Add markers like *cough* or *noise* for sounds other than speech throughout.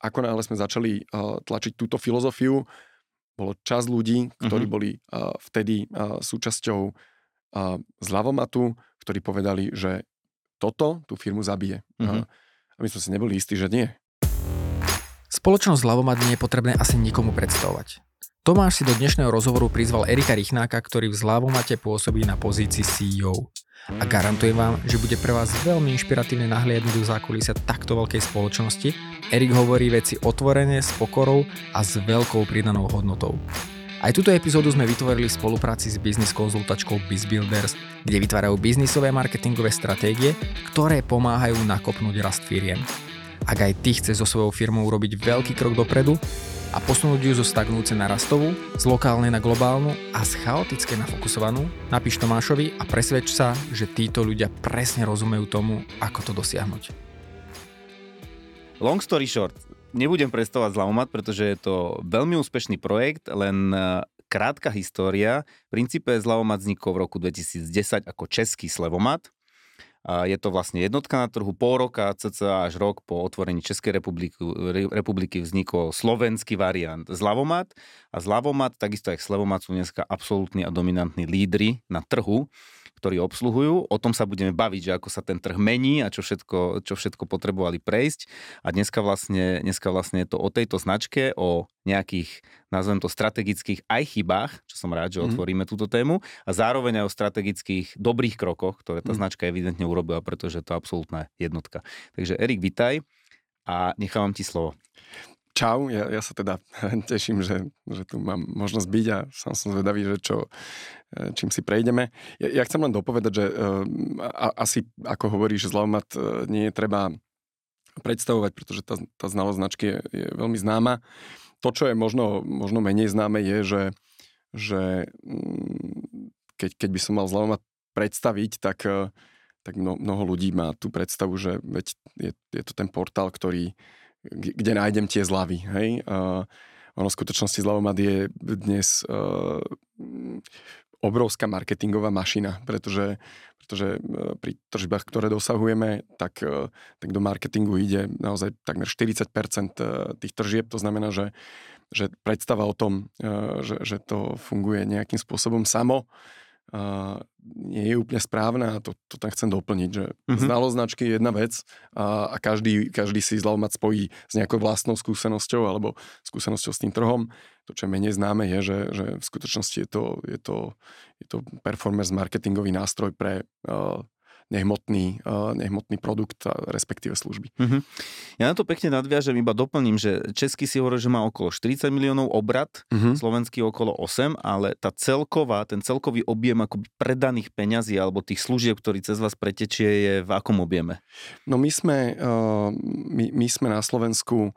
ako náhle sme začali uh, tlačiť túto filozofiu, bolo čas ľudí, ktorí uh-huh. boli uh, vtedy uh, súčasťou uh, zľavomatu, ktorí povedali, že toto tú firmu zabije. Uh-huh. Uh, a my sme si neboli istí, že nie. Spoločnosť Zlavomat nie je potrebné asi nikomu predstavovať. Tomáš si do dnešného rozhovoru prizval Erika Richnáka, ktorý v Zlavomate pôsobí na pozícii CEO. A garantujem vám, že bude pre vás veľmi inšpiratívne nahliadnúť do zákulisia takto veľkej spoločnosti. Erik hovorí veci otvorene, s pokorou a s veľkou pridanou hodnotou. Aj túto epizódu sme vytvorili v spolupráci s biznis konzultačkou BizBuilders, kde vytvárajú biznisové marketingové stratégie, ktoré pomáhajú nakopnúť rast firiem. Ak aj ty chceš so svojou firmou urobiť veľký krok dopredu, a posunúť ju zo stagnúce na rastovú, z lokálnej na globálnu a z chaotické na fokusovanú, napíš Tomášovi a presvedč sa, že títo ľudia presne rozumejú tomu, ako to dosiahnuť. Long story short, nebudem predstavovať Zlavomat, pretože je to veľmi úspešný projekt, len e, krátka história. V princípe Zlavomat vznikol v roku 2010 ako český slevomat je to vlastne jednotka na trhu, pol roka, cca až rok po otvorení Českej republiky, republiky vznikol slovenský variant Zlavomat. A Zlavomat, takisto aj Slevomat sú dneska absolútni a dominantní lídry na trhu ktorí obsluhujú. O tom sa budeme baviť, že ako sa ten trh mení a čo všetko, čo všetko potrebovali prejsť. A dneska vlastne, dneska vlastne je to o tejto značke, o nejakých, nazvem to, strategických aj chybách, čo som rád, že mhm. otvoríme mm. túto tému, a zároveň aj o strategických dobrých krokoch, ktoré tá mm. značka evidentne urobila, pretože to je absolútna jednotka. Takže Erik, vitaj a nechávam ti slovo. Čau, ja, ja sa teda *laughs* teším, že, že tu mám možnosť byť a sám som zvedavý, že čo, e, čím si prejdeme. Ja, ja chcem len dopovedať, že uh, a, asi, ako hovoríš, zlavomat uh, nie je treba predstavovať, pretože tá, tá znalosť značky je, je veľmi známa. To, čo je možno, možno menej známe, je, že, že mm, keď, keď by som mal zlavomat predstaviť, tak, tak mnoho ľudí má tú predstavu, že veď je, je to ten portál, ktorý kde nájdem tie zľavy. Hej? Uh, ono v skutočnosti zľavomat je dnes uh, obrovská marketingová mašina, pretože, pretože uh, pri tržbách, ktoré dosahujeme, tak, uh, tak do marketingu ide naozaj takmer 40% tých tržieb. To znamená, že, že predstava o tom, že, že to funguje nejakým spôsobom samo, nie je úplne správna a to, to tam chcem doplniť, že mm-hmm. znalosť značky je jedna vec a, a každý, každý si zľavomat spojí s nejakou vlastnou skúsenosťou alebo skúsenosťou s tým trhom. To, čo je menej známe, je, že, že v skutočnosti je to, je to, je to performance marketingový nástroj pre uh, nehmotný, uh, nehmotný produkt, respektíve služby. Uh-huh. Ja na to pekne nadviažem, iba doplním, že Český si hovorí, že má okolo 40 miliónov obrad, uh-huh. slovenský okolo 8, ale tá celková, ten celkový objem ako predaných peňazí alebo tých služieb, ktorý cez vás pretečie, je v akom objeme? No my sme, uh, my, my sme na Slovensku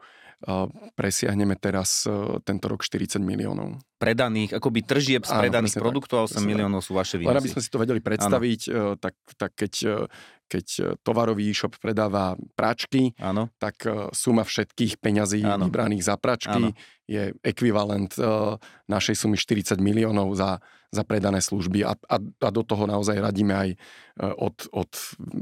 presiahneme teraz tento rok 40 miliónov. Predaných, akoby tržieb z predaných Áno, produktov a 8 miliónov sú vaše výnosy. Len aby sme si to vedeli predstaviť, Áno. tak, tak keď, keď tovarový e-shop predáva pračky, Áno. tak suma všetkých peňazí Áno. vybraných za pračky Áno. je ekvivalent našej sumy 40 miliónov za, za predané služby a, a, a do toho naozaj radíme aj od, od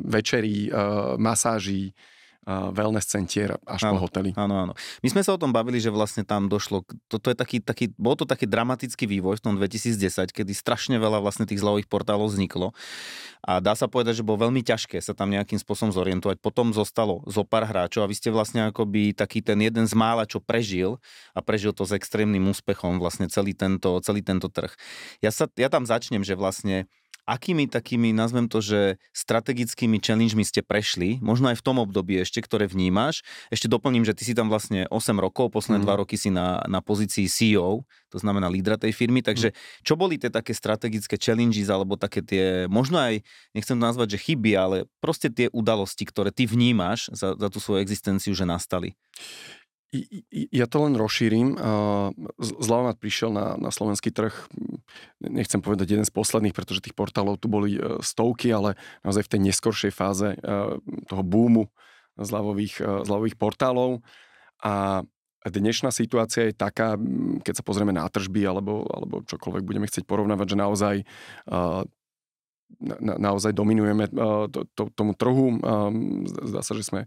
večerí, masáží, wellness centier až áno, po hotely. Áno, áno. My sme sa o tom bavili, že vlastne tam došlo, toto je taký, taký, bol to taký dramatický vývoj v tom 2010, kedy strašne veľa vlastne tých zľavových portálov vzniklo a dá sa povedať, že bolo veľmi ťažké sa tam nejakým spôsobom zorientovať. Potom zostalo zo pár hráčov a vy ste vlastne akoby taký ten jeden z mála, čo prežil a prežil to s extrémnym úspechom vlastne celý tento, celý tento trh. Ja, sa, ja tam začnem, že vlastne akými takými, nazvem to, že strategickými challengemi ste prešli, možno aj v tom období ešte, ktoré vnímaš. Ešte doplním, že ty si tam vlastne 8 rokov, posledné mm. 2 roky si na, na pozícii CEO, to znamená lídra tej firmy, takže mm. čo boli tie také strategické challenges, alebo také tie, možno aj, nechcem to nazvať, že chyby, ale proste tie udalosti, ktoré ty vnímaš za, za tú svoju existenciu, že nastali? Ja to len rozšírim. Zlavomat prišiel na, na slovenský trh, nechcem povedať jeden z posledných, pretože tých portálov tu boli e, stovky, ale naozaj v tej neskoršej fáze e, toho búmu zľavových, e, zľavových portálov. A dnešná situácia je taká, keď sa pozrieme na tržby alebo, alebo čokoľvek budeme chcieť porovnávať, že naozaj na, naozaj dominujeme to, to, tomu trhu. Zdá sa, že sme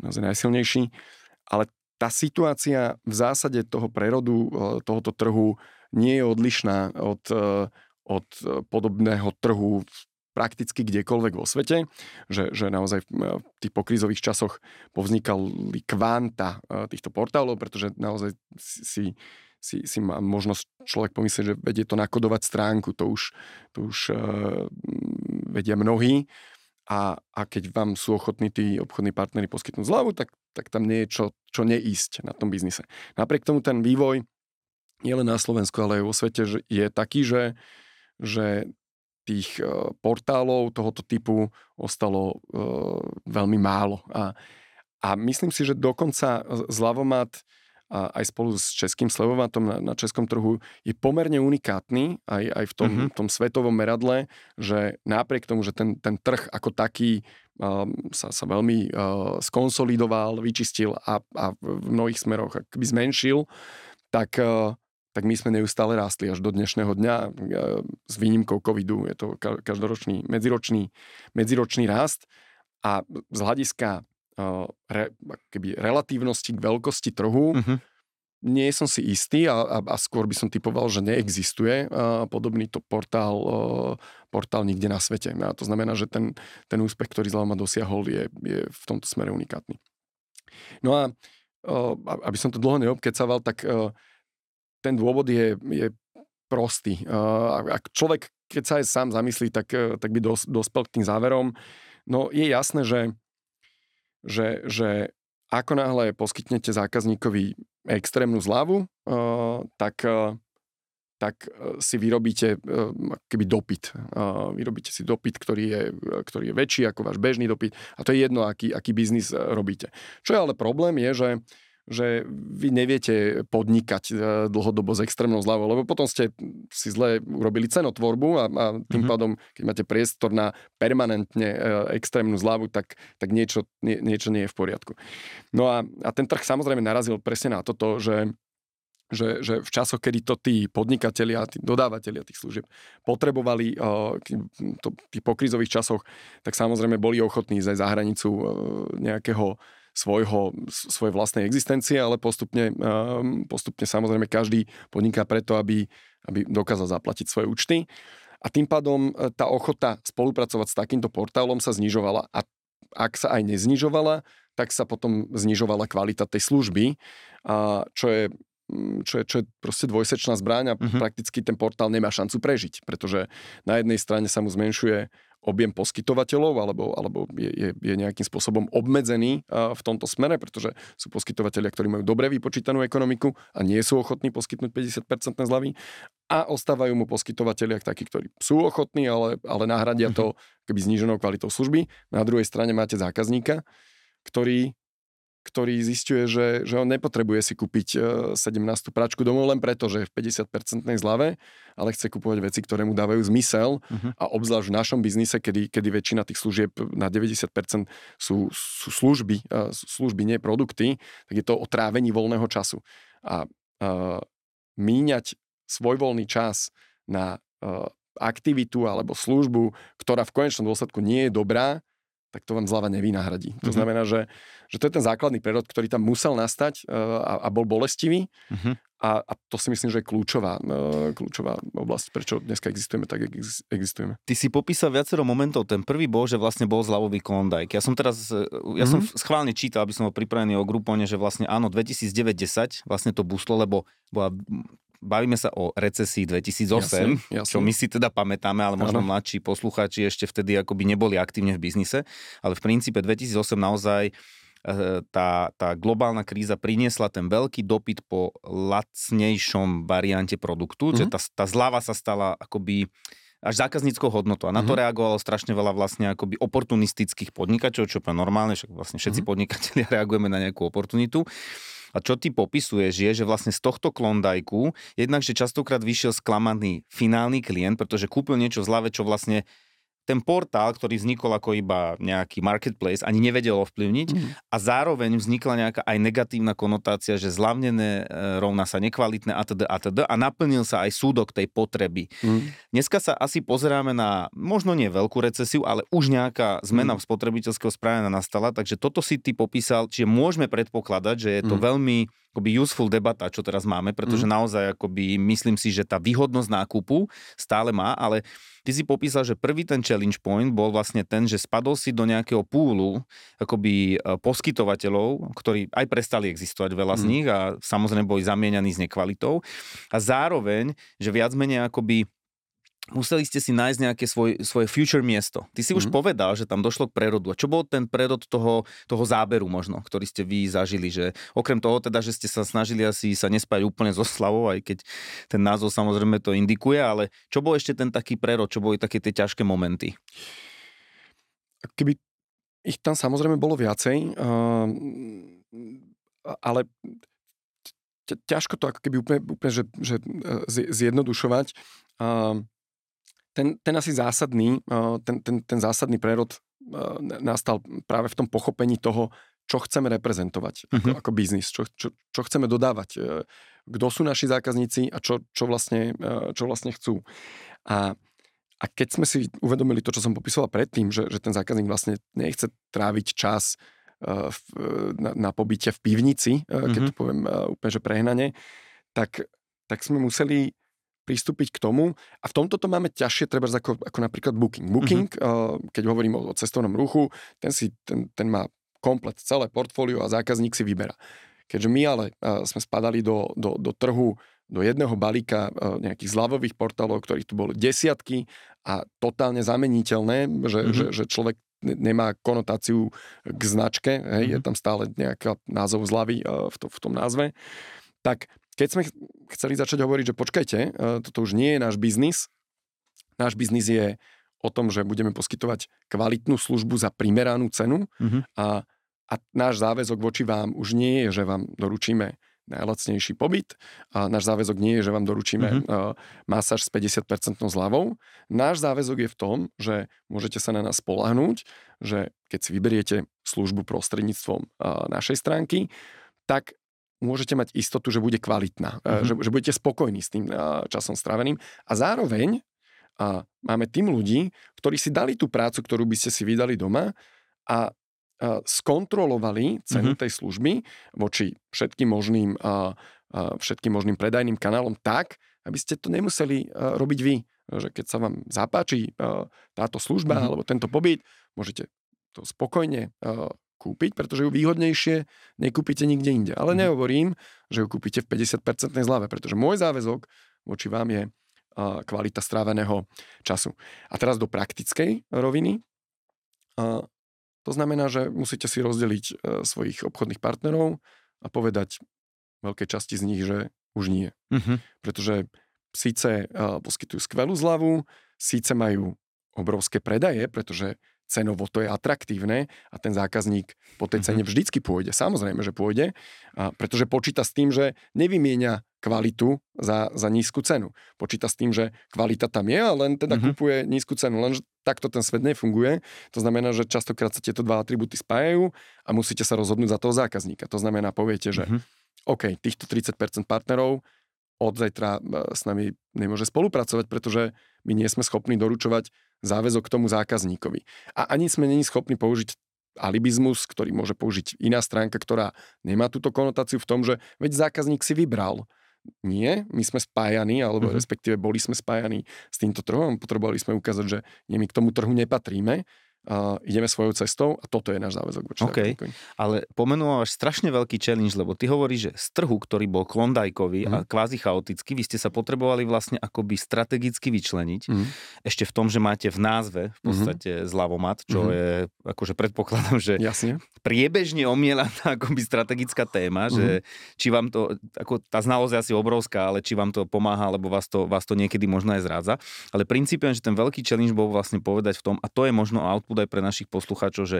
naozaj najsilnejší. Ale tá situácia v zásade toho prerodu e, tohoto trhu nie je odlišná od, e, od podobného trhu prakticky kdekoľvek vo svete, že, že naozaj v tých pokrízových časoch povznikali kvanta týchto portálov, pretože naozaj si, si, si má možnosť človek pomyslieť, že vedie to nakodovať stránku, to už, to už vedia mnohí a, a keď vám sú ochotní tí obchodní partnery poskytnúť zľavu, tak, tak tam nie je čo, čo neísť na tom biznise. Napriek tomu ten vývoj nie len na Slovensku, ale aj vo svete je taký, že, že tých e, portálov tohoto typu ostalo uh, veľmi málo. A, a myslím si, že dokonca zľavomat a aj spolu s českým slevomatom na, na českom trhu je pomerne unikátny aj, aj v tom, mm-hmm. tom svetovom meradle, že napriek tomu, že ten, ten trh ako taký uh, sa, sa veľmi uh, skonsolidoval, vyčistil a, a v mnohých smeroch akoby zmenšil, tak, uh, tak my sme neustále rástli až do dnešného dňa uh, s výnimkou covidu. Je to každoročný, medziročný, medziročný rast a z hľadiska re, keby relatívnosti k veľkosti trhu, uh-huh. nie som si istý a, a, a skôr by som typoval, že neexistuje a, podobný to portál, a, portál nikde na svete. A to znamená, že ten, ten úspech, ktorý Zlama dosiahol, je, je v tomto smere unikátny. No a a, aby som to dlho neobkecával, tak a, ten dôvod je, je prostý. Ak človek, keď sa aj sám zamyslí, tak, tak by dos, dospel k tým záverom. No je jasné, že že, že ako náhle poskytnete zákazníkovi extrémnu zľavu, uh, tak, uh, tak uh, si vyrobíte keby dopyt. Vyrobíte si dopyt, ktorý je, ktorý je väčší ako váš bežný dopyt a to je jedno, aký, aký biznis robíte. Čo je ale problém je, že že vy neviete podnikať e, dlhodobo s extrémnou zľavou, lebo potom ste si zle urobili cenotvorbu a, a tým mm-hmm. pádom, keď máte priestor na permanentne e, extrémnu zľavu, tak, tak niečo, nie, niečo nie je v poriadku. No a, a ten trh samozrejme narazil presne na toto, že že, že v časoch, kedy to tí podnikatelia, tí dodávateľia tých služieb potrebovali uh, to, tých pokrizových časoch, tak samozrejme boli ochotní ísť aj za hranicu nejakého svojho, svojej vlastnej existencie, ale postupne, ehm, postupne samozrejme každý podniká preto, aby, aby dokázal zaplatiť svoje účty. A tým pádom e, tá ochota spolupracovať s takýmto portálom sa znižovala. A ak sa aj neznižovala, tak sa potom znižovala kvalita tej služby, a čo je čo je, čo je proste dvojsečná zbraň a uh-huh. prakticky ten portál nemá šancu prežiť, pretože na jednej strane sa mu zmenšuje objem poskytovateľov alebo, alebo je, je, je nejakým spôsobom obmedzený v tomto smere, pretože sú poskytovateľia, ktorí majú dobre vypočítanú ekonomiku a nie sú ochotní poskytnúť 50% zľavy a ostávajú mu poskytovateľia takí, ktorí sú ochotní, ale, ale nahradia to mhm. keby zníženou kvalitou služby. Na druhej strane máte zákazníka, ktorý ktorý zistuje, že, že on nepotrebuje si kúpiť 17. E, pračku domov len preto, že je v 50-percentnej zlave, ale chce kupovať veci, ktoré mu dávajú zmysel uh-huh. a obzvlášť v našom biznise, kedy, kedy väčšina tých služieb na 90% sú, sú služby, e, služby, nie produkty, tak je to o trávení voľného času. A, a míňať svoj voľný čas na e, aktivitu alebo službu, ktorá v konečnom dôsledku nie je dobrá, tak to vám zľava nevynahradí. To mm-hmm. znamená, že, že to je ten základný prerod, ktorý tam musel nastať uh, a, a bol bolestivý. Mm-hmm. A, a to si myslím, že je kľúčová, uh, kľúčová oblasť, prečo dneska existujeme tak, jak existujeme. Ty si popísal viacero momentov. Ten prvý bol, že vlastne bol zľavový klondajk. Ja som teraz, ja mm-hmm. som mhm. schválne čítal, aby som bol pripravený o Grupone, že vlastne áno, 2009-10 vlastne to buslo, lebo bola bavíme sa o recesii 2008, jasne, jasne. čo my si teda pamätáme, ale možno ano. mladší poslucháči ešte vtedy akoby neboli aktívne v biznise, ale v princípe 2008 naozaj eh, tá, tá globálna kríza priniesla ten veľký dopyt po lacnejšom variante produktu, mm-hmm. že mhm. tá, tá zľava sa stala akoby až zákazníckou hodnotou. A na to mm-hmm. reagovalo strašne veľa vlastne akoby oportunistických podnikateľov, čo je normálne, však vlastne všetci mm-hmm. podnikatelia *laughs* reagujeme na nejakú oportunitu. A čo ty popisuješ je, že vlastne z tohto klondajku, jednak, že častokrát vyšiel sklamaný finálny klient, pretože kúpil niečo zľave, čo vlastne ten portál, ktorý vznikol ako iba nejaký marketplace, ani nevedel ovplyvniť mm. a zároveň vznikla nejaká aj negatívna konotácia, že zlavnené e, rovná sa nekvalitné atd. atd. a naplnil sa aj súdok tej potreby. Mm. Dneska sa asi pozeráme na možno nie veľkú recesiu, ale už nejaká zmena mm. spotrebiteľského správania nastala, takže toto si ty popísal, čiže môžeme predpokladať, že je to mm. veľmi akoby useful debata, čo teraz máme, pretože mm. naozaj akoby myslím si, že tá výhodnosť nákupu stále má, ale ty si popísal, že prvý ten challenge point bol vlastne ten, že spadol si do nejakého púlu akoby e, poskytovateľov, ktorí aj prestali existovať veľa mm. z nich a samozrejme boli zamieňaní s nekvalitou a zároveň, že viac menej akoby museli ste si nájsť nejaké svoj, svoje future miesto. Ty si mm-hmm. už mhm. povedal, že tam došlo k prerodu. A čo bol ten prerod toho, toho záberu možno, ktorý ste vy zažili? Že okrem toho teda, že ste sa snažili asi sa nespať úplne so slavou, aj keď ten názov samozrejme to indikuje, ale čo bol ešte ten taký prerod? Čo boli také tie ťažké momenty? Keby ich tam samozrejme bolo viacej, uh, ale ťažko to ako keby úplne, úplne že, že e, zjednodušovať. Uh, ten, ten asi zásadný, ten, ten, ten zásadný prerod nastal práve v tom pochopení toho, čo chceme reprezentovať uh-huh. ako, mhm. ako biznis, čo, čo, čo chceme dodávať, e, kto sú naši zákazníci a čo, čo, vlastne, čo vlastne chcú. A, a keď sme si uvedomili to, čo som popisoval predtým, že, že ten zákazník vlastne nechce tráviť čas v, na, na pobyte v pivnici, uh-huh. keď to mhm. poviem úplne že prehnane, tak, tak sme museli pristúpiť k tomu. A v tomto to máme ťažšie, treba ako, ako napríklad Booking. Booking, mm-hmm. keď hovorím o, o cestovnom ruchu, ten, si, ten, ten má komplet celé portfólio a zákazník si vyberá. Keďže my ale uh, sme spadali do, do, do trhu, do jedného balíka uh, nejakých zľavových portálov, ktorých tu boli desiatky a totálne zameniteľné, že, mm-hmm. že, že človek nemá konotáciu k značke, hej, mm-hmm. je tam stále nejaká názov zľavy uh, v, to, v tom názve, tak keď sme chceli začať hovoriť, že počkajte, e, toto už nie je náš biznis, náš biznis je o tom, že budeme poskytovať kvalitnú službu za primeranú cenu mm-hmm. a, a náš záväzok voči vám už nie je, že vám doručíme najlacnejší pobyt a náš záväzok nie je, že vám doručíme mm-hmm. uh, masáž s 50% zľavou. Náš záväzok je v tom, že môžete sa na nás spolahnúť, že keď si vyberiete službu prostredníctvom uh, našej stránky, tak môžete mať istotu, že bude kvalitná, mm-hmm. že, že budete spokojní s tým časom stráveným. A zároveň a máme tým ľudí, ktorí si dali tú prácu, ktorú by ste si vydali doma a, a skontrolovali cenu mm-hmm. tej služby voči všetkým možným, a, a všetkým možným predajným kanálom tak, aby ste to nemuseli a, robiť vy. Že keď sa vám zapáči a, táto služba mm-hmm. alebo tento pobyt, môžete to spokojne kúpiť, pretože ju výhodnejšie nekúpite nikde inde. Ale mm. nehovorím, že ju kúpite v 50% zľave, pretože môj záväzok voči vám je uh, kvalita stráveného času. A teraz do praktickej roviny. Uh, to znamená, že musíte si rozdeliť uh, svojich obchodných partnerov a povedať veľkej časti z nich, že už nie. Mm-hmm. Pretože síce uh, poskytujú skvelú zľavu, síce majú obrovské predaje, pretože cenovo to je atraktívne a ten zákazník po tej cene mhm. vždycky pôjde. Samozrejme, že pôjde, pretože počíta s tým, že nevymienia kvalitu za, za nízku cenu. Počíta s tým, že kvalita tam je, a len teda mm-hmm. kúpuje nízku cenu. Lenže takto ten svet nefunguje. To znamená, že častokrát sa tieto dva atributy spájajú a musíte sa rozhodnúť za toho zákazníka. To znamená, poviete, že mm-hmm. OK, týchto 30% partnerov od zajtra e, s nami nemôže spolupracovať, pretože my nie sme schopní doručovať záväzok k tomu zákazníkovi. A ani sme není schopní použiť alibizmus, ktorý môže použiť iná stránka, ktorá nemá túto konotáciu v tom, že veď zákazník si vybral. Nie, my sme spájani, alebo uh-huh. respektíve boli sme spájani s týmto trhom, potrebovali sme ukázať, že nie, my k tomu trhu nepatríme uh, ideme svojou cestou a toto je náš záväzok voči okay. Ale pomenúvaš strašne veľký challenge, lebo ty hovoríš, že z trhu, ktorý bol klondajkový mm. a mhm. kvázi chaotický, vy ste sa potrebovali vlastne akoby strategicky vyčleniť. Mm. Ešte v tom, že máte v názve v mhm. podstate mm. zľavomat, čo mm. je, akože predpokladám, že Jasne. priebežne omielaná *laughs* akoby strategická téma, mm. že či vám to, ako tá znalosť je asi obrovská, ale či vám to pomáha, alebo vás to, vás to niekedy možno aj zrádza. Ale princípiom, že ten veľký challenge bol vlastne povedať v tom, a to je možno output aj pre našich poslucháčov, že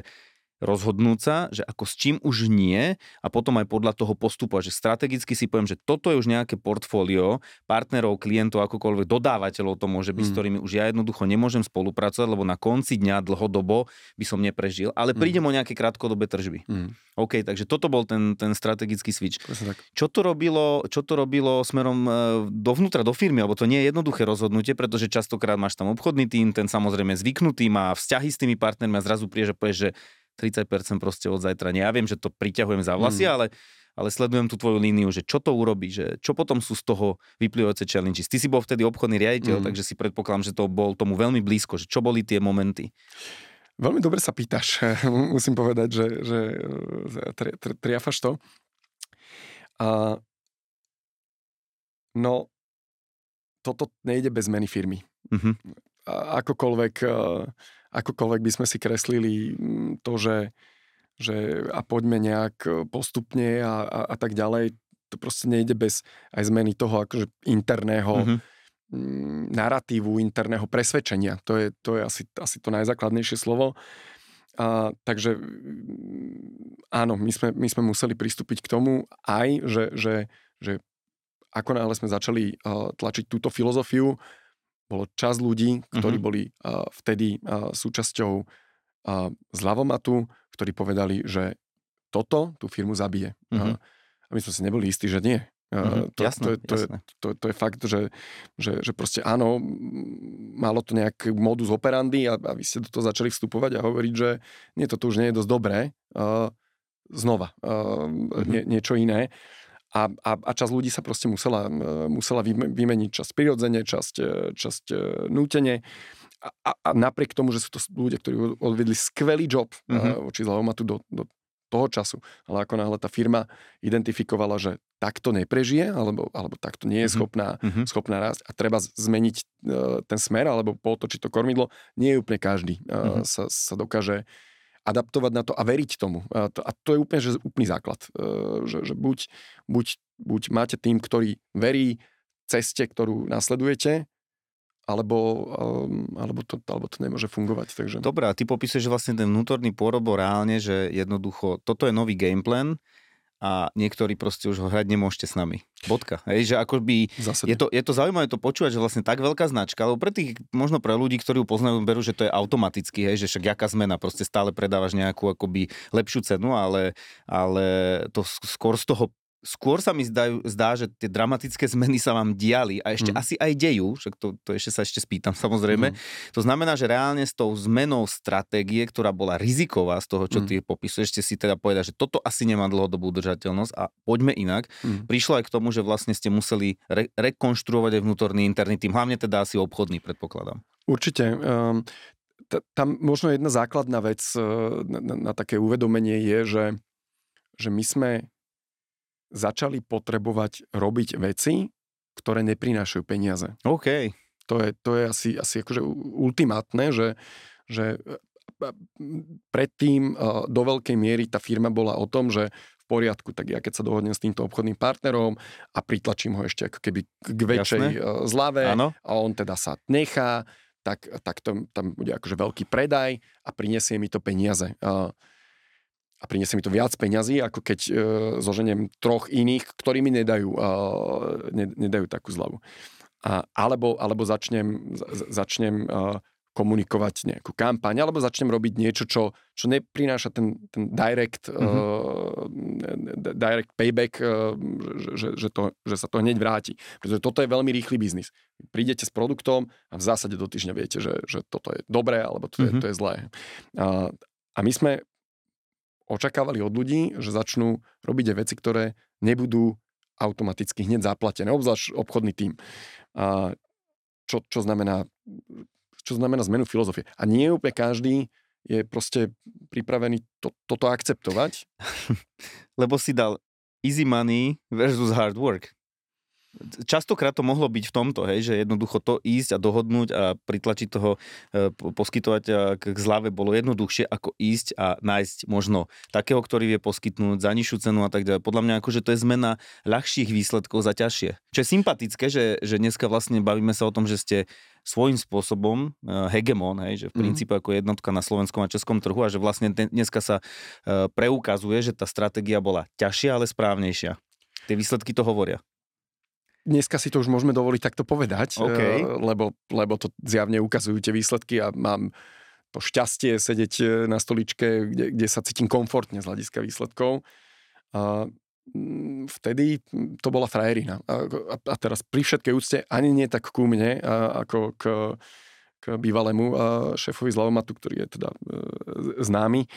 rozhodnúť sa, že ako s čím už nie a potom aj podľa toho postupovať, že strategicky si poviem, že toto je už nejaké portfólio partnerov, klientov, akokoľvek dodávateľov to môže byť, mm. s ktorými už ja jednoducho nemôžem spolupracovať, lebo na konci dňa dlhodobo by som neprežil, ale mm. prídem o nejaké krátkodobé tržby. Mm. OK, takže toto bol ten, ten strategický switch. Čo to, robilo, čo to robilo smerom e, dovnútra, do firmy, alebo to nie je jednoduché rozhodnutie, pretože častokrát máš tam obchodný tým, ten samozrejme zvyknutý, má vzťahy s tými partnermi a zrazu príde, že povieš, že 30% proste od zajtra. Ja viem, že to priťahujem za vlasy, mm. ale, ale sledujem tú tvoju líniu, že čo to urobí, že čo potom sú z toho vyplývajúce challenges. Ty si bol vtedy obchodný riaditeľ, mm. takže si predpokladám, že to bol tomu veľmi blízko, že čo boli tie momenty. Veľmi dobre sa pýtaš, *laughs* musím povedať, že, že tri, tri, triafaš to. A, no, toto nejde bez zmeny firmy. Mm-hmm. A, akokoľvek akokoľvek by sme si kreslili mm, to, že, že a poďme nejak e, postupne a, a, a tak ďalej, to proste nejde bez aj zmeny toho akože interného mm-hmm. narratívu, interného presvedčenia. To je, to je asi, asi to najzákladnejšie slovo. A, takže mm, áno, my sme, my sme museli pristúpiť k tomu aj, že, že, že ako náhle sme začali uh, tlačiť túto filozofiu, bolo čas ľudí, ktorí uh-huh. boli uh, vtedy uh, súčasťou uh, zľavomatu, ktorí povedali, že toto tú firmu zabije. Uh-huh. Uh, a my sme si neboli istí, že nie. Uh, to, jasné, to, to, jasné. To, to, to je fakt, že, že, že proste áno, malo to nejaký modus operandi a, a vy ste do toho začali vstupovať a hovoriť, že nie, toto už nie je dosť dobré. Uh, znova, uh, uh-huh. nie, niečo iné a, a, a časť ľudí sa proste musela, musela vymeniť časť prirodzene, časť, e, časť e, nútene. A, a, a napriek tomu, že sú to ľudia, ktorí odvedli skvelý job mm-hmm. voči Zlavomatu do, do toho času, ale ako náhle tá firma identifikovala, že takto neprežije, alebo, alebo takto nie je mhm. schopná, mm-hmm. schopná rásť a treba zmeniť uh, ten smer, alebo potočiť to kormidlo, nie je úplne každý uh, mm-hmm. sa, sa dokáže adaptovať na to a veriť tomu. A to, a to je úplne že úplný základ. E, že, že buď, buď, buď máte tým, ktorý verí ceste, ktorú nasledujete, alebo, um, alebo, to, alebo to nemôže fungovať. Takže... Dobre, a ty popisuješ vlastne ten vnútorný pôrobo reálne, že jednoducho toto je nový gameplan, a niektorí proste už ho hrať nemôžete s nami. Bodka. Hej, že akoby je to, je to zaujímavé to počúvať, že vlastne tak veľká značka, lebo pre tých, možno pre ľudí, ktorí ju poznajú, berú, že to je automaticky, hej, že však jaká zmena, proste stále predávaš nejakú akoby lepšiu cenu, ale, ale to skôr z toho skôr sa mi zdajú, zdá, že tie dramatické zmeny sa vám diali a ešte mm. asi aj dejú, však to, to ešte sa ešte spýtam *laughs* samozrejme. Mm. To znamená, že reálne s tou zmenou stratégie, ktorá bola riziková z toho, čo mm. ty popisuješ, ste si teda povedať, že toto asi nemá dlhodobú udržateľnosť a poďme inak. Mm. Prišlo aj k tomu, že vlastne ste museli re- rekonštruovať aj vnútorný interný tým, hlavne teda asi obchodný, predpokladám. Určite. Um, t- tam možno jedna základná vec uh, na, na, také uvedomenie je, že, že my sme začali potrebovať robiť veci, ktoré neprinášajú peniaze. OK. To je, to je asi, asi akože ultimátne, že, že predtým do veľkej miery tá firma bola o tom, že v poriadku, tak ja keď sa dohodnem s týmto obchodným partnerom a pritlačím ho ešte ako keby k väčšej Jasné. zlave ano. a on teda sa nechá, tak, tak to, tam bude akože veľký predaj a prinesie mi to peniaze. Uh, a priniesie mi to viac peňazí, ako keď e, zoženiem troch iných, ktorí mi nedajú, e, ne, nedajú takú zľavu. A, alebo, alebo začnem, začnem e, komunikovať nejakú kampaň, alebo začnem robiť niečo, čo, čo neprináša ten, ten direct, mm-hmm. uh, direct payback, uh, že, že, to, že sa to hneď vráti. Pretože toto je veľmi rýchly biznis. Prídete s produktom a v zásade do týždňa viete, že, že toto je dobré, alebo to je, mm-hmm. to je zlé. Uh, a my sme očakávali od ľudí, že začnú robiť aj veci, ktoré nebudú automaticky hneď zaplatené, obzvlášť obchodný tím. A čo, čo, znamená, čo znamená zmenu filozofie. A nie úplne každý je proste pripravený to, toto akceptovať. *laughs* Lebo si dal easy money versus hard work častokrát to mohlo byť v tomto, hej, že jednoducho to ísť a dohodnúť a pritlačiť toho e, poskytovateľa k zlave bolo jednoduchšie ako ísť a nájsť možno takého, ktorý vie poskytnúť za nižšiu cenu a tak ďalej. Podľa mňa akože to je zmena ľahších výsledkov za ťažšie. Čo je sympatické, že, že dneska vlastne bavíme sa o tom, že ste svojím spôsobom uh, hegemon, hej, že v Mhm. princípe ako jednotka na slovenskom a českom trhu a že vlastne dneska sa uh, preukazuje, že tá stratégia bola ťažšia, ale správnejšia. Tie výsledky to hovoria. Dneska si to už môžeme dovoliť takto povedať, eh, lebo, lebo to zjavne ukazujú tie výsledky a mám to šťastie sedieť eh, na stoličke, kde, kde sa cítim komfortne z hľadiska výsledkov. A mm, vtedy to bola frajerina. A, a, teraz pri všetkej úcte ani nie tak ku mne, a, ako k, k bývalému a, šéfovi Zlavomatu, ktorý je teda e, známy,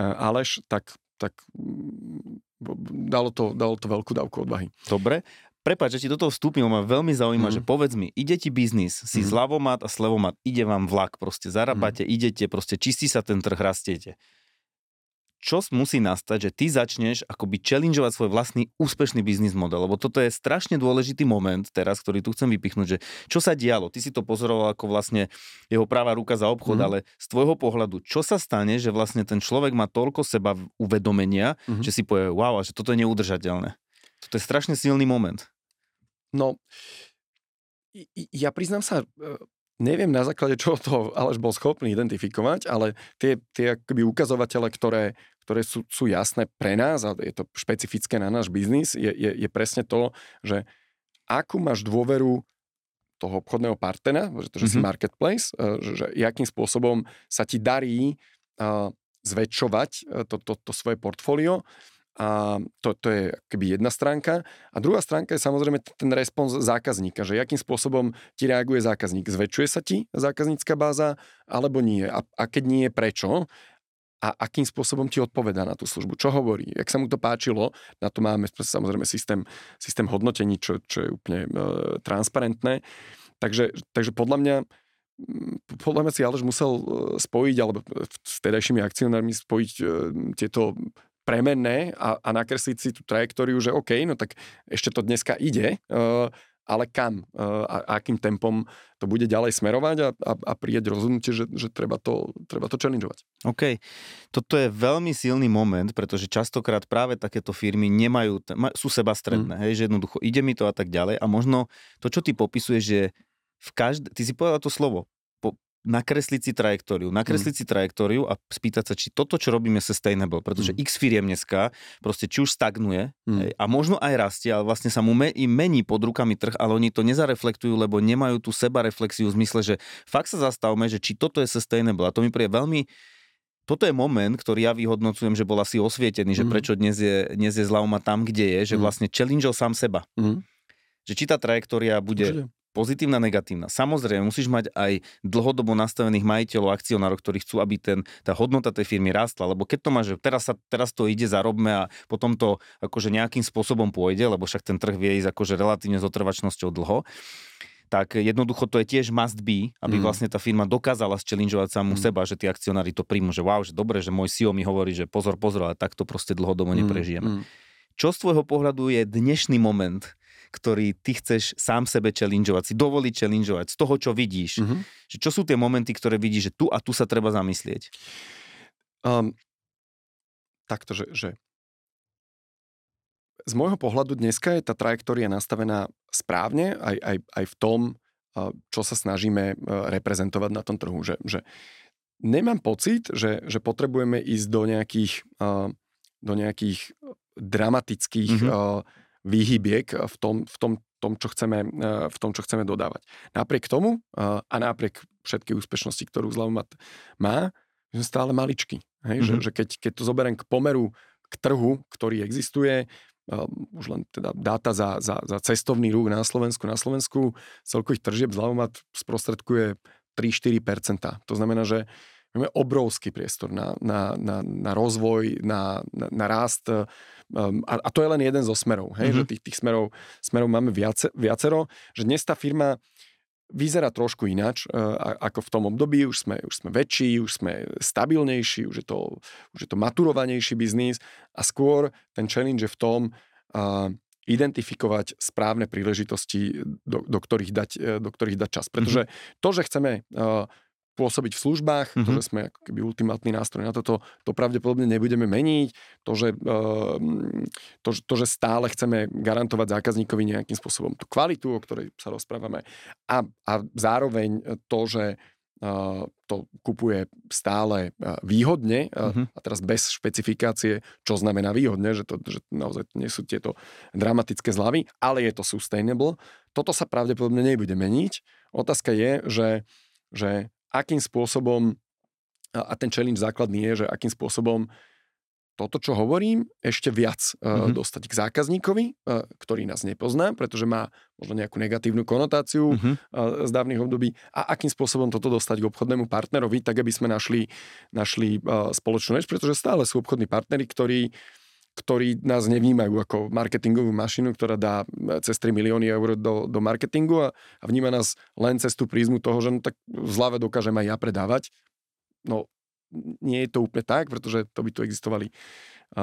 a, Aleš, tak, tak mm, dalo to, dalo to veľkú dávku odvahy. Dobre. Prepač, že ti do toho vstúpim, ma veľmi zaujíma, Mhm. že povedz mi, ide ti biznis, si Mhm. zľavomat a slevomat, ide vám vlak, proste zarábate, idete, proste čistí sa ten trh, rastiete. Čo musí nastať, že ty začneš akoby challengeovať svoj vlastný úspešný biznis model, lebo toto je strašne dôležitý moment teraz, ktorý tu chcem vypichnúť, že čo sa dialo, ty si to pozoroval ako vlastne jeho práva ruka za obchod, Mhm. ale z tvojho pohľadu, čo sa stane, že vlastne ten človek má toľko seba uvedomenia, Mhm. že si povie, wow, a že toto je neudržateľné. Toto je strašne silný moment. No, ja priznám sa, e, neviem na základe čoho to Aleš bol schopný identifikovať, ale tie, tie akoby ukazovatele, ktoré, ktoré sú, sú jasné pre nás, a je to špecifické na náš biznis, je, je, je presne to, že akú máš dôveru toho obchodného partnera, že, že si Mhm. marketplace, e, že, že jakým spôsobom sa ti darí a, zväčšovať to, to, to svoje portfólio a to, to je keby jedna stránka. A druhá stránka je samozrejme ten respons zákazníka, že akým spôsobom ti reaguje zákazník. Zväčšuje sa ti zákaznícka báza, alebo nie? A, a keď nie, prečo? A akým spôsobom ti odpovedá na tú službu? Čo hovorí? Jak sa mu to páčilo? Na to máme samozrejme systém, systém hodnotení, čo, čo je úplne e, transparentné. Takže, takže podľa mňa podľa mňa si Aleš musel e, spojiť, alebo s tedajšími akcionármi spojiť e, tieto premenné a, a nakresliť si tú trajektóriu, že OK, no tak ešte to dneska ide, uh, ale kam uh, a akým tempom to bude ďalej smerovať a, a, a prijať rozhodnutie, že, že treba, to, treba to challengeovať. OK. Toto je veľmi silný moment, pretože častokrát práve takéto firmy nemajú, sú sebastredné, mm. hej, že jednoducho ide mi to a tak ďalej. A možno to, čo ty popisuješ, že v každé, ty si povedal to slovo, nakresliť si trajektóriu, nakresliť mm. si trajektóriu a spýtať sa, či toto, čo robíme, je sustainable, pretože Mm. mm. x firiem dneska proste či už stagnuje Mm. hej, a možno aj rastie, ale vlastne sa mu me, im mení pod rukami trh, ale oni to nezareflektujú, lebo nemajú tú sebareflexiu v zmysle, že fakt sa zastavme, že či toto je sustainable. A to mi príde veľmi toto je moment, ktorý ja vyhodnocujem, že bol asi osvietený, že Mhm. prečo dnes je, dnes je Zlauma tam, kde je, že Mhm. vlastne challengeol sám seba. Mm. Že či tá trajektória bude Určite. Pozitívna, negatívna. Samozrejme, musíš mať aj dlhodobo nastavených majiteľov, akcionárov, ktorí chcú, aby ten, tá hodnota tej firmy rastla. Lebo keď to máš, že teraz, sa, teraz to ide, zarobme a potom to akože nejakým spôsobom pôjde, lebo však ten trh vie ísť akože relatívne s otrvačnosťou dlho, tak jednoducho to je tiež must be, aby Mm. vlastne tá firma dokázala challengeovať samú Mm. seba, že tí akcionári to príjmu, že wow, že dobre, že môj CEO mi hovorí, že pozor, pozor, ale takto proste dlhodobo neprežijeme. Mm. Čo z tvojho pohľadu je dnešný moment, ktorý ty chceš sám sebe challengeovať, si dovoliť challengeovať z toho, čo vidíš? Mm. Že čo sú tie momenty, ktoré vidíš, že tu a tu sa treba zamyslieť? Um, takto, že, že z môjho pohľadu dneska je tá trajektória nastavená správne aj, aj, aj v tom, čo sa snažíme a, reprezentovať na tom trhu. Že, že nemám pocit, že, že potrebujeme ísť do nejakých, do nejakých dramatických Mhm. mm-hmm. Výhybiek v tom, v tom, tom, čo chceme, a, v tom, čo chceme dodávať. Napriek tomu a, a napriek všetkej úspešnosti, ktorú Zlavomat má, my sme stále maličky. Hej? Mm-hmm. Že, že keď, keď to zoberiem k pomeru k trhu, ktorý existuje, um, už len teda dáta za, za, za cestovný ruch na Slovensku, na Slovensku celkových tržieb Zlavomat sprostredkuje 3-4%. To znamená, že máme obrovský priestor na, na, na, na rozvoj, na, na, na rast. Um, a, a to je len jeden zo smerov. Hej? Mm-hmm. Že tých, tých smerov, smerov máme viace, viacero. Že dnes tá firma vyzerá trošku ináč uh, ako v tom období. Už sme, už sme väčší, už sme stabilnejší, už je to, už je to maturovanejší biznis a skôr ten challenge je v tom uh, identifikovať správne príležitosti, do, do, ktorých dať, do ktorých dať čas. Pretože to, že chceme uh, pôsobiť v službách, mm-hmm. to, Mhm. že sme ako keby ultimátny nástroj na toto, to pravdepodobne nebudeme meniť, to, že, uh, to, to, že stále chceme garantovať zákazníkovi nejakým spôsobom tú kvalitu, o ktorej sa rozprávame a, a zároveň to, že to kupuje stále výhodne uh, a teraz bez špecifikácie, čo znamená výhodne, že to že naozaj nie sú tieto dramatické zľavy, ale je to sustainable. Toto sa pravdepodobne nebude meniť. Otázka je, že, že akým spôsobom, a ten challenge základný je, že akým spôsobom toto, čo hovorím, ešte viac Mhm. dostať k zákazníkovi, uh, ktorý nás nepozná, pretože má možno nejakú negatívnu konotáciu Mhm. uh, z dávnych období a akým spôsobom toto dostať k obchodnému partnerovi, tak aby sme našli, našli spoločnú reč, pretože stále sú obchodní partnery, ktorí ktorí nás nevnímajú ako marketingovú mašinu, ktorá dá e, cez 3 milióny eur do, do marketingu a, a vníma nás len cez tú prízmu toho, že no tak v zlave dokážem aj ja predávať. No nie je to úplne tak, pretože to by tu existovali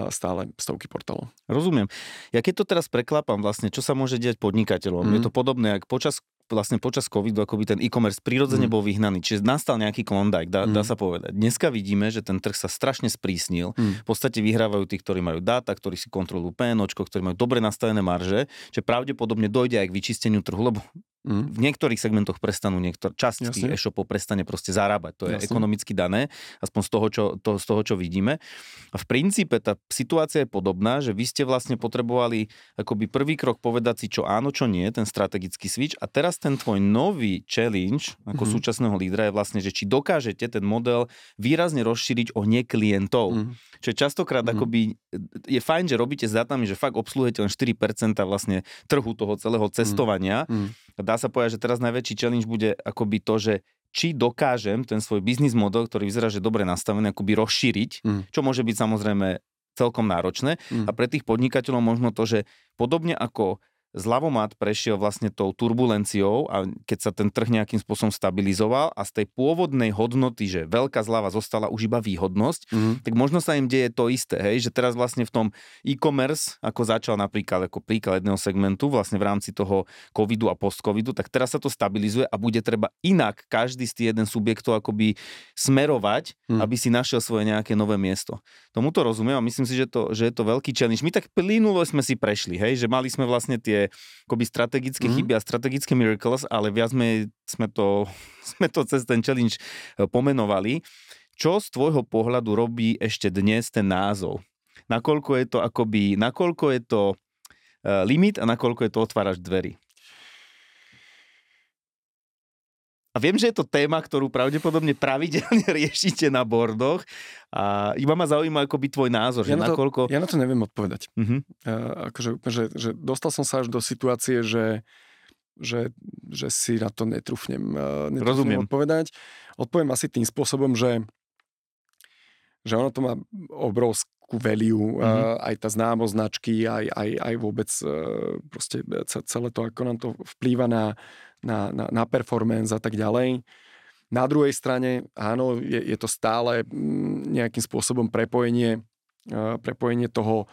stále stovky portálov. Rozumiem. Ja keď to teraz preklápam vlastne, čo sa môže diať podnikateľom, Mhm. je to podobné, ako počas vlastne počas covidu, ako by ten e-commerce prirodzene Mhm. bol vyhnaný. Čiže nastal nejaký klondike, dá, dá Mhm. sa povedať. Dneska vidíme, že ten trh sa strašne sprísnil. Mhm. V podstate vyhrávajú tí, ktorí majú dáta, ktorí si kontrolujú PNOčko, ktorí majú dobre nastavené marže, že pravdepodobne dojde aj k vyčisteniu trhu, lebo Mm. v niektorých segmentoch prestanú niektor, časť tých Jasne. e-shopov prestane proste zarábať. To je Jasne. ekonomicky dané, aspoň z toho, čo, to, z toho, čo vidíme. A v princípe tá situácia je podobná, že vy ste vlastne potrebovali akoby prvý krok povedať si, čo áno, čo nie, ten strategický switch. A teraz ten tvoj nový challenge ako Mhm. súčasného lídra je vlastne, že či dokážete ten model výrazne rozšíriť o neklientov. Mm. Čo je častokrát Mhm. akoby, je fajn, že robíte s datami, že fakt obsluhujete len 4% vlastne trhu toho celého cestovania. Mm. A dá sa povedať, že teraz najväčší challenge bude akoby to, že či dokážem ten svoj biznis model, ktorý vyzerá, že dobre nastavený, akoby rozšíriť, Mm. čo môže byť samozrejme celkom náročné. Mm. A pre tých podnikateľov možno to, že podobne ako Zlavomat prešiel vlastne tou turbulenciou a keď sa ten trh nejakým spôsobom stabilizoval a z tej pôvodnej hodnoty, že veľká zľava zostala už iba výhodnosť, Mm. tak možno sa im deje to isté, hej, že teraz vlastne v tom e-commerce, ako začal napríklad ako príklad jedného segmentu, vlastne v rámci toho covidu a post-covidu, tak teraz sa to stabilizuje a bude treba inak každý z tých jeden subjektov akoby smerovať, Hmm. aby si našiel svoje nejaké nové miesto. Tomuto rozumiem a myslím si, že, to, že je to veľký challenge. My tak plynulo sme si prešli, hej, že mali sme vlastne tie akoby strategické Mhm. chyby a strategické miracles, ale viac sme, sme, to, *laughs* sme to cez ten challenge e, pomenovali. Čo z tvojho pohľadu robí ešte dnes ten názov? Nakoľko je to akoby, nakoľko je to e, limit a nakoľko je to otváraš dverí? A viem, že je to téma, ktorú pravdepodobne pravidelne *laughs* riešite na bordoch a iba ma zaujíma akoby tvoj názor, že Ja na to- nakoľko... Ja na to neviem odpovedať. Mhm. Uh, akože že, že dostal som sa až do situácie, že, že, že si na to netrúfnem, uh, netrúfnem Rozumiem. odpovedať. Odpoviem asi tým spôsobom, že, že ono to má obrovskú value, Mhm. uh, aj tá známosť značky, aj, aj, aj vôbec uh, proste ce- celé to, ako nám to vplýva na, na, na, na performance a tak ďalej. Na druhej strane, áno, je, je to stále mm, nejakým spôsobom prepojenie, prepojenie toho,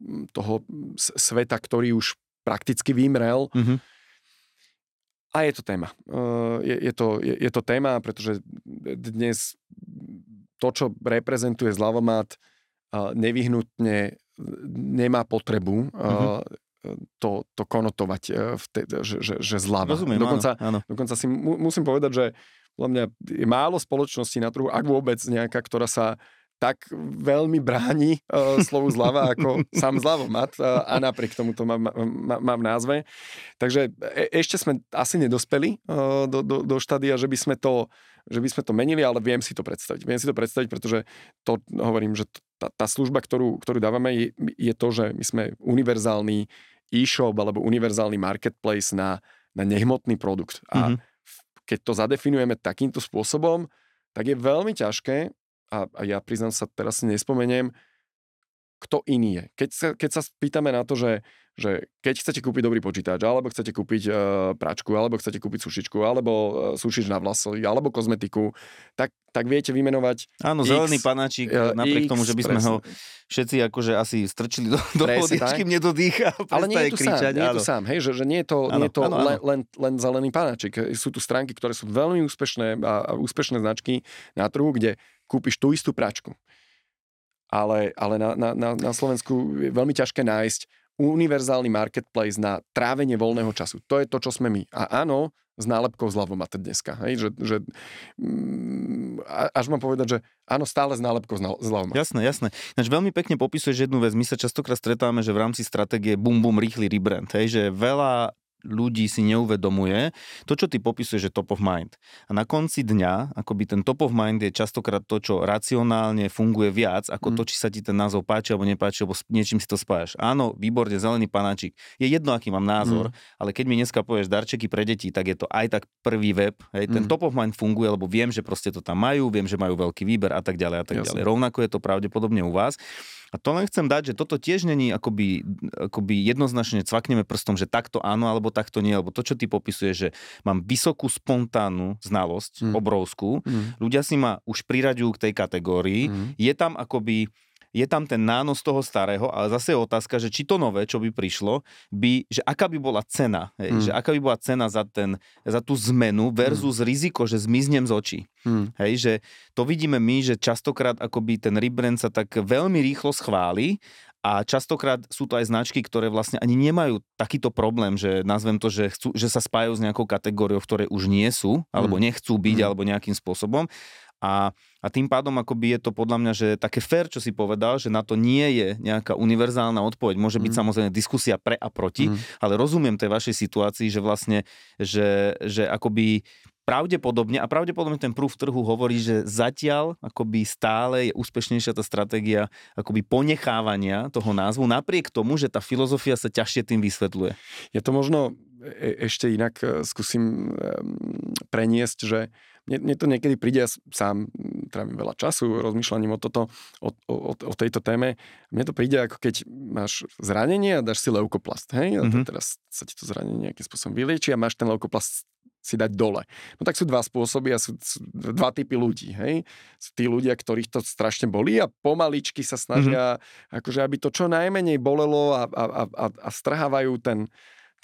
mm, toho sveta, ktorý už prakticky vymrel. Mhm. A je to téma. Je, je, to, je, je to téma, pretože dnes to, čo reprezentuje zlavomat, nevyhnutne nemá potrebu uh, to, to konotovať, uh, v te, že, že, že zlava. Rozumiem, Dokonca, áno, áno. Dokonca si mu, musím povedať, že podľa mňa je málo spoločností na trhu, ak vôbec nejaká, ktorá sa tak veľmi bráni uh, slovu zľava ako *laughs* sám zľavomat uh, a napriek tomu to mám, mám, mám v názve. Takže e, ešte sme asi nedospeli uh, do, do, do štádia, že by sme to že by sme to menili, ale viem si to predstaviť. Viem si to predstaviť, pretože to hovorím, že tá, tá služba, ktorú, ktorú dávame, je, je to, že my sme univerzálny e-shop alebo univerzálny marketplace na, na nehmotný produkt. A Mhm. keď to zadefinujeme takýmto spôsobom, tak je veľmi ťažké, a, a ja priznám sa, teraz si nespomeniem, kto iný je. Keď sa, keď sa spýtame na to, že, že keď chcete kúpiť dobrý počítač, alebo chcete kúpiť uh, pračku, alebo chcete kúpiť sušičku, alebo uh, sušič na vlasy, alebo kozmetiku, tak, tak viete vymenovať Áno, X, zelený panáčik, uh, napriek X, tomu, že by sme presne. ho všetci akože asi strčili do, do vody, kým nedodýcha a Ale nie je tu kričať. sám, nie je tu sám, hej, že, že nie je to, Áno, nie je to áno, áno. len, len, len zelený panáčik. Sú tu stránky, ktoré sú veľmi úspešné a, a úspešné značky na trhu, kde kúpiš tú istú pračku. Ale, ale na, na, na, Slovensku je veľmi ťažké nájsť univerzálny marketplace na trávenie voľného času. To je to, čo sme my. A áno, s nálepkou zľavomate dneska. Hej? Že, že, mm, až mám povedať, že áno, stále s nálepkou zľavomate. Jasné, jasné. Ináč veľmi pekne popisuješ jednu vec. My sa častokrát stretávame, že v rámci stratégie bum bum rýchly rebrand, hej, že veľa ľudí si neuvedomuje to, čo ty popisuješ, že top of mind. A na konci dňa, akoby ten top of mind je častokrát to, čo racionálne funguje viac, ako Mm. to, či sa ti ten názov páči alebo nepáči, alebo s niečím si to spájaš. Áno, výborne, zelený panáčik. Je jedno, aký mám názor, ale keď mi dneska povieš darčeky pre deti, tak je to aj tak prvý web. Hej, ten Mm. top of mind funguje, lebo viem, že proste to tam majú, viem, že majú veľký výber a tak ďalej a tak Jasne. ďalej. Rovnako je to pravdepodobne u vás. A to len chcem dať, že toto tiež není akoby, akoby jednoznačne cvakneme prstom, že takto áno alebo takto nie, lebo to, čo ty popisuješ, že mám vysokú spontánnu znalosť, Mm. obrovskú, Mm. ľudia si ma už priraďujú k tej kategórii, Mm. je tam akoby je tam ten nános toho starého, ale zase je otázka, že či to nové, čo by prišlo, by, že aká by bola cena, hej, Mm. že aká by bola cena za, ten, za tú zmenu versus riziko, že zmiznem z očí. Mm. Hej, že to vidíme my, že častokrát akoby ten rebrand sa tak veľmi rýchlo schváli a častokrát sú to aj značky, ktoré vlastne ani nemajú takýto problém, že nazvem to, že, chcú, že sa spájajú s nejakou kategóriou, v ktorej už nie sú, alebo nechcú byť, Mm. alebo nejakým spôsobom. A, a tým pádom akoby je to podľa mňa, že také fair, čo si povedal, že na to nie je nejaká univerzálna odpoveď. Môže byť Mm. samozrejme diskusia pre a proti, Mm. ale rozumiem tej vašej situácii, že vlastne, že, že akoby pravdepodobne, a pravdepodobne ten prúf trhu hovorí, že zatiaľ akoby stále je úspešnejšia tá stratégia akoby ponechávania toho názvu, napriek tomu, že tá filozofia sa ťažšie tým vysvetľuje. Ja to možno e- ešte inak e, skúsim preniesť, že mne, mne to niekedy príde, ja sám m, trávim veľa času rozmýšľaním o, toto, o, o, o tejto téme. Mne to príde ako keď máš zranenie a dáš si leukoplast. Hej? A to Mhm. teraz sa ti to zranenie nejakým spôsobom vylieči a máš ten leukoplast si dať dole. No tak sú dva spôsoby a sú, sú dva typy ľudí. Hej? Sú tí ľudia, ktorých to strašne bolí a pomaličky sa snažia, mm-hmm. akože aby to čo najmenej bolelo a, a, a, a, a strhávajú ten,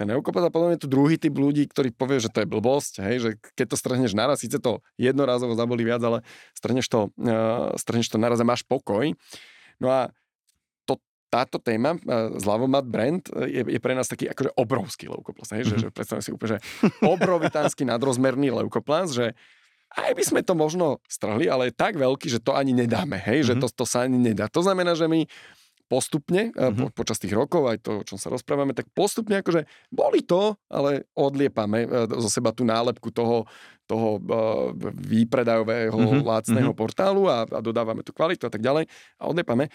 ten eukopat a potom je tu druhý typ ľudí, ktorý povie, že to je blbosť, hej, že keď to strhneš naraz, síce to jednorazovo zabolí viac, ale strhneš to, uh, strhneš to naraz a máš pokoj. No a to, táto téma, uh, Zlavomat brand, uh, je, je pre nás taký akože obrovský leukoplast, hej, mm-hmm. že, že predstavím si úplne, že obrovitánsky nadrozmerný leukoplast, že aj by sme to možno strhli, ale je tak veľký, že to ani nedáme, hej, mm-hmm. že to, to sa ani nedá. To znamená, že my postupne, mm-hmm. po, počas tých rokov, aj to, o čom sa rozprávame, tak postupne akože boli to, ale odliepame e, zo seba tú nálepku toho, toho uh, výpredajového Mhm, mm-hmm. lacného mhm. portálu a, a dodávame tú kvalitu a tak ďalej a odliepame.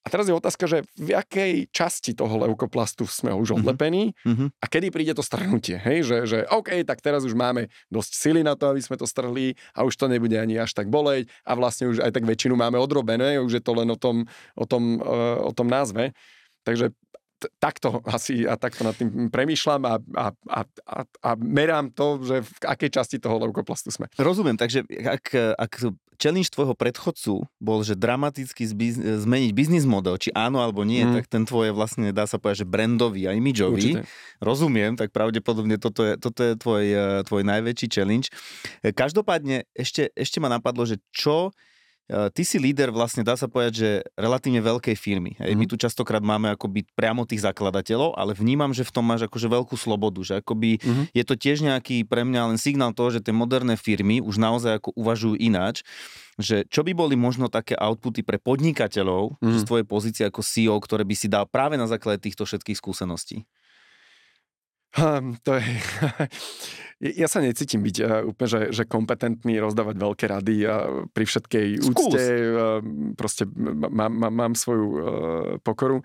A teraz je otázka, že v jakej časti toho leukoplastu sme už Mhm. odlepení Mhm. a kedy príde to strhnutie, hej, že, že OK, tak teraz už máme dosť sily na to, aby sme to strhli a už to nebude ani až tak boleť a vlastne už aj tak väčšinu máme odrobené, už je to len o tom, o tom, uh, o tom názve. Takže t- takto asi a takto nad tým premýšľam a, a, a, a, a merám to, že v akej časti toho leukoplastu sme. Rozumiem, takže ak, ak challenge tvojho predchodcu bol, že dramaticky zbiz, zmeniť biznis model, či áno alebo nie, Mm. tak ten tvoj je vlastne, dá sa povedať, že brandový a imidžový. Určite. Rozumiem, tak pravdepodobne toto je, toto je tvoj, eh, tvoj najväčší challenge. Eh, Každopádne ešte, ešte ma napadlo, že čo Ty si líder vlastne, dá sa povedať, že relatívne veľkej firmy. Hej. My Mhm. tu častokrát máme akoby priamo tých zakladateľov, ale vnímam, že v tom máš akože veľkú slobodu, že akoby Mhm. je to tiež nejaký pre mňa len signál toho, že tie moderné firmy už naozaj ako uvažujú ináč, že čo by boli možno také outputy pre podnikateľov Mhm. z tvojej pozície ako CEO, ktoré by si dal práve na základe týchto všetkých skúseností? Um, to je... *laughs* ja sa necítim byť uh, úplne, že, že kompetentný rozdávať veľké rady a pri všetkej Skús. úcte uh, proste mám, mám, mám svoju uh, pokoru.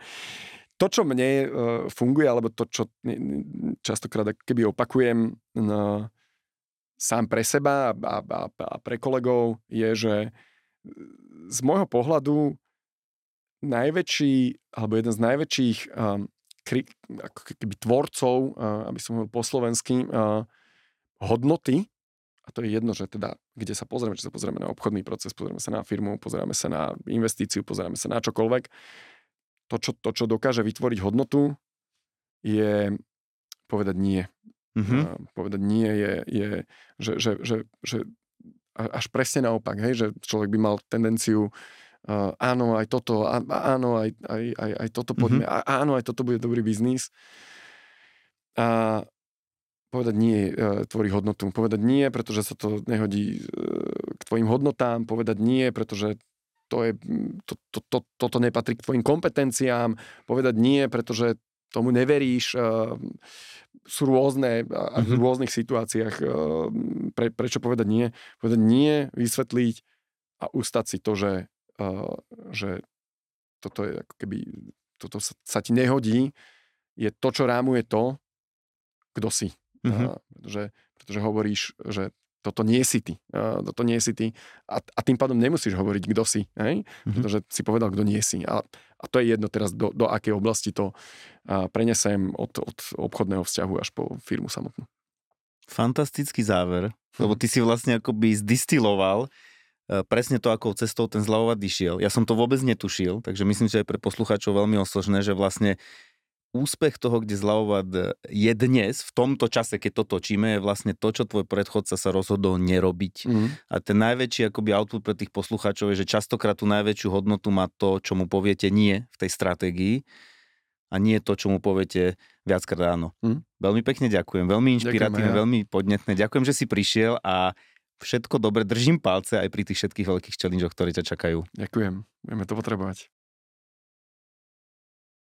To, čo mne uh, funguje, alebo to, čo častokrát keby opakujem no, sám pre seba a, a, a- a pre kolegov, je, že z môjho pohľadu najväčší, alebo jeden z najväčších um, kri, ako keby tvorcov, aby som hovoril po slovensky, hodnoty, a to je jedno, že teda, kde sa pozrieme, či sa pozrieme na obchodný proces, pozrieme sa na firmu, pozrieme sa na investíciu, pozrieme sa na čokoľvek, to, čo, to, čo dokáže vytvoriť hodnotu, je povedať nie. Mm-hmm. Uh, povedať nie je, je že, že, že, že až presne naopak, hej, že človek by mal tendenciu uh, áno, aj toto, á, áno, aj, aj, aj, aj toto poďme, mm-hmm. áno, aj toto bude dobrý biznis. A povedať nie uh, tvorí hodnotu. Povedať nie, pretože sa to nehodí uh, k tvojim hodnotám. Povedať nie, pretože to je, to, to, to, toto nepatrí k tvojim kompetenciám. Povedať nie, pretože tomu neveríš. Uh, sú rôzne a v mm-hmm. rôznych situáciách. Uh, pre, prečo povedať nie? Povedať nie, vysvetliť a ustať si to, že, uh, že toto je ako keby, toto sa, sa ti nehodí, je to, čo rámuje to, kto si. Mm-hmm. Uh, pretože, pretože hovoríš, že toto nie si ty. Uh, toto nie si ty. A, a tým pádom nemusíš hovoriť, kto si. Hej? Mm-hmm. Pretože si povedal, kto nie si. A, a to je jedno teraz, do, do akej oblasti to uh, prenesem od, od obchodného vzťahu až po firmu samotnú. Fantastický záver, lebo ty si vlastne akoby zdistiloval presne to, akou cestou ten zľavovať išiel. Ja som to vôbec netušil, takže myslím, že aj pre poslucháčov veľmi osložné, že vlastne úspech toho, kde zľavovať je dnes, v tomto čase, keď to točíme, je vlastne to, čo tvoj predchodca sa rozhodol nerobiť. Mm. A ten najväčší akoby output pre tých poslucháčov je, že častokrát tú najväčšiu hodnotu má to, čo mu poviete nie v tej stratégii a nie to, čo mu poviete viackrát áno. Mm. Veľmi pekne ďakujem, veľmi inšpiratívne, ja. veľmi podnetné. Ďakujem, že si prišiel a všetko dobre, držím palce aj pri tých všetkých veľkých challenge ktoré ťa čakajú. Ďakujem, budeme to potrebovať.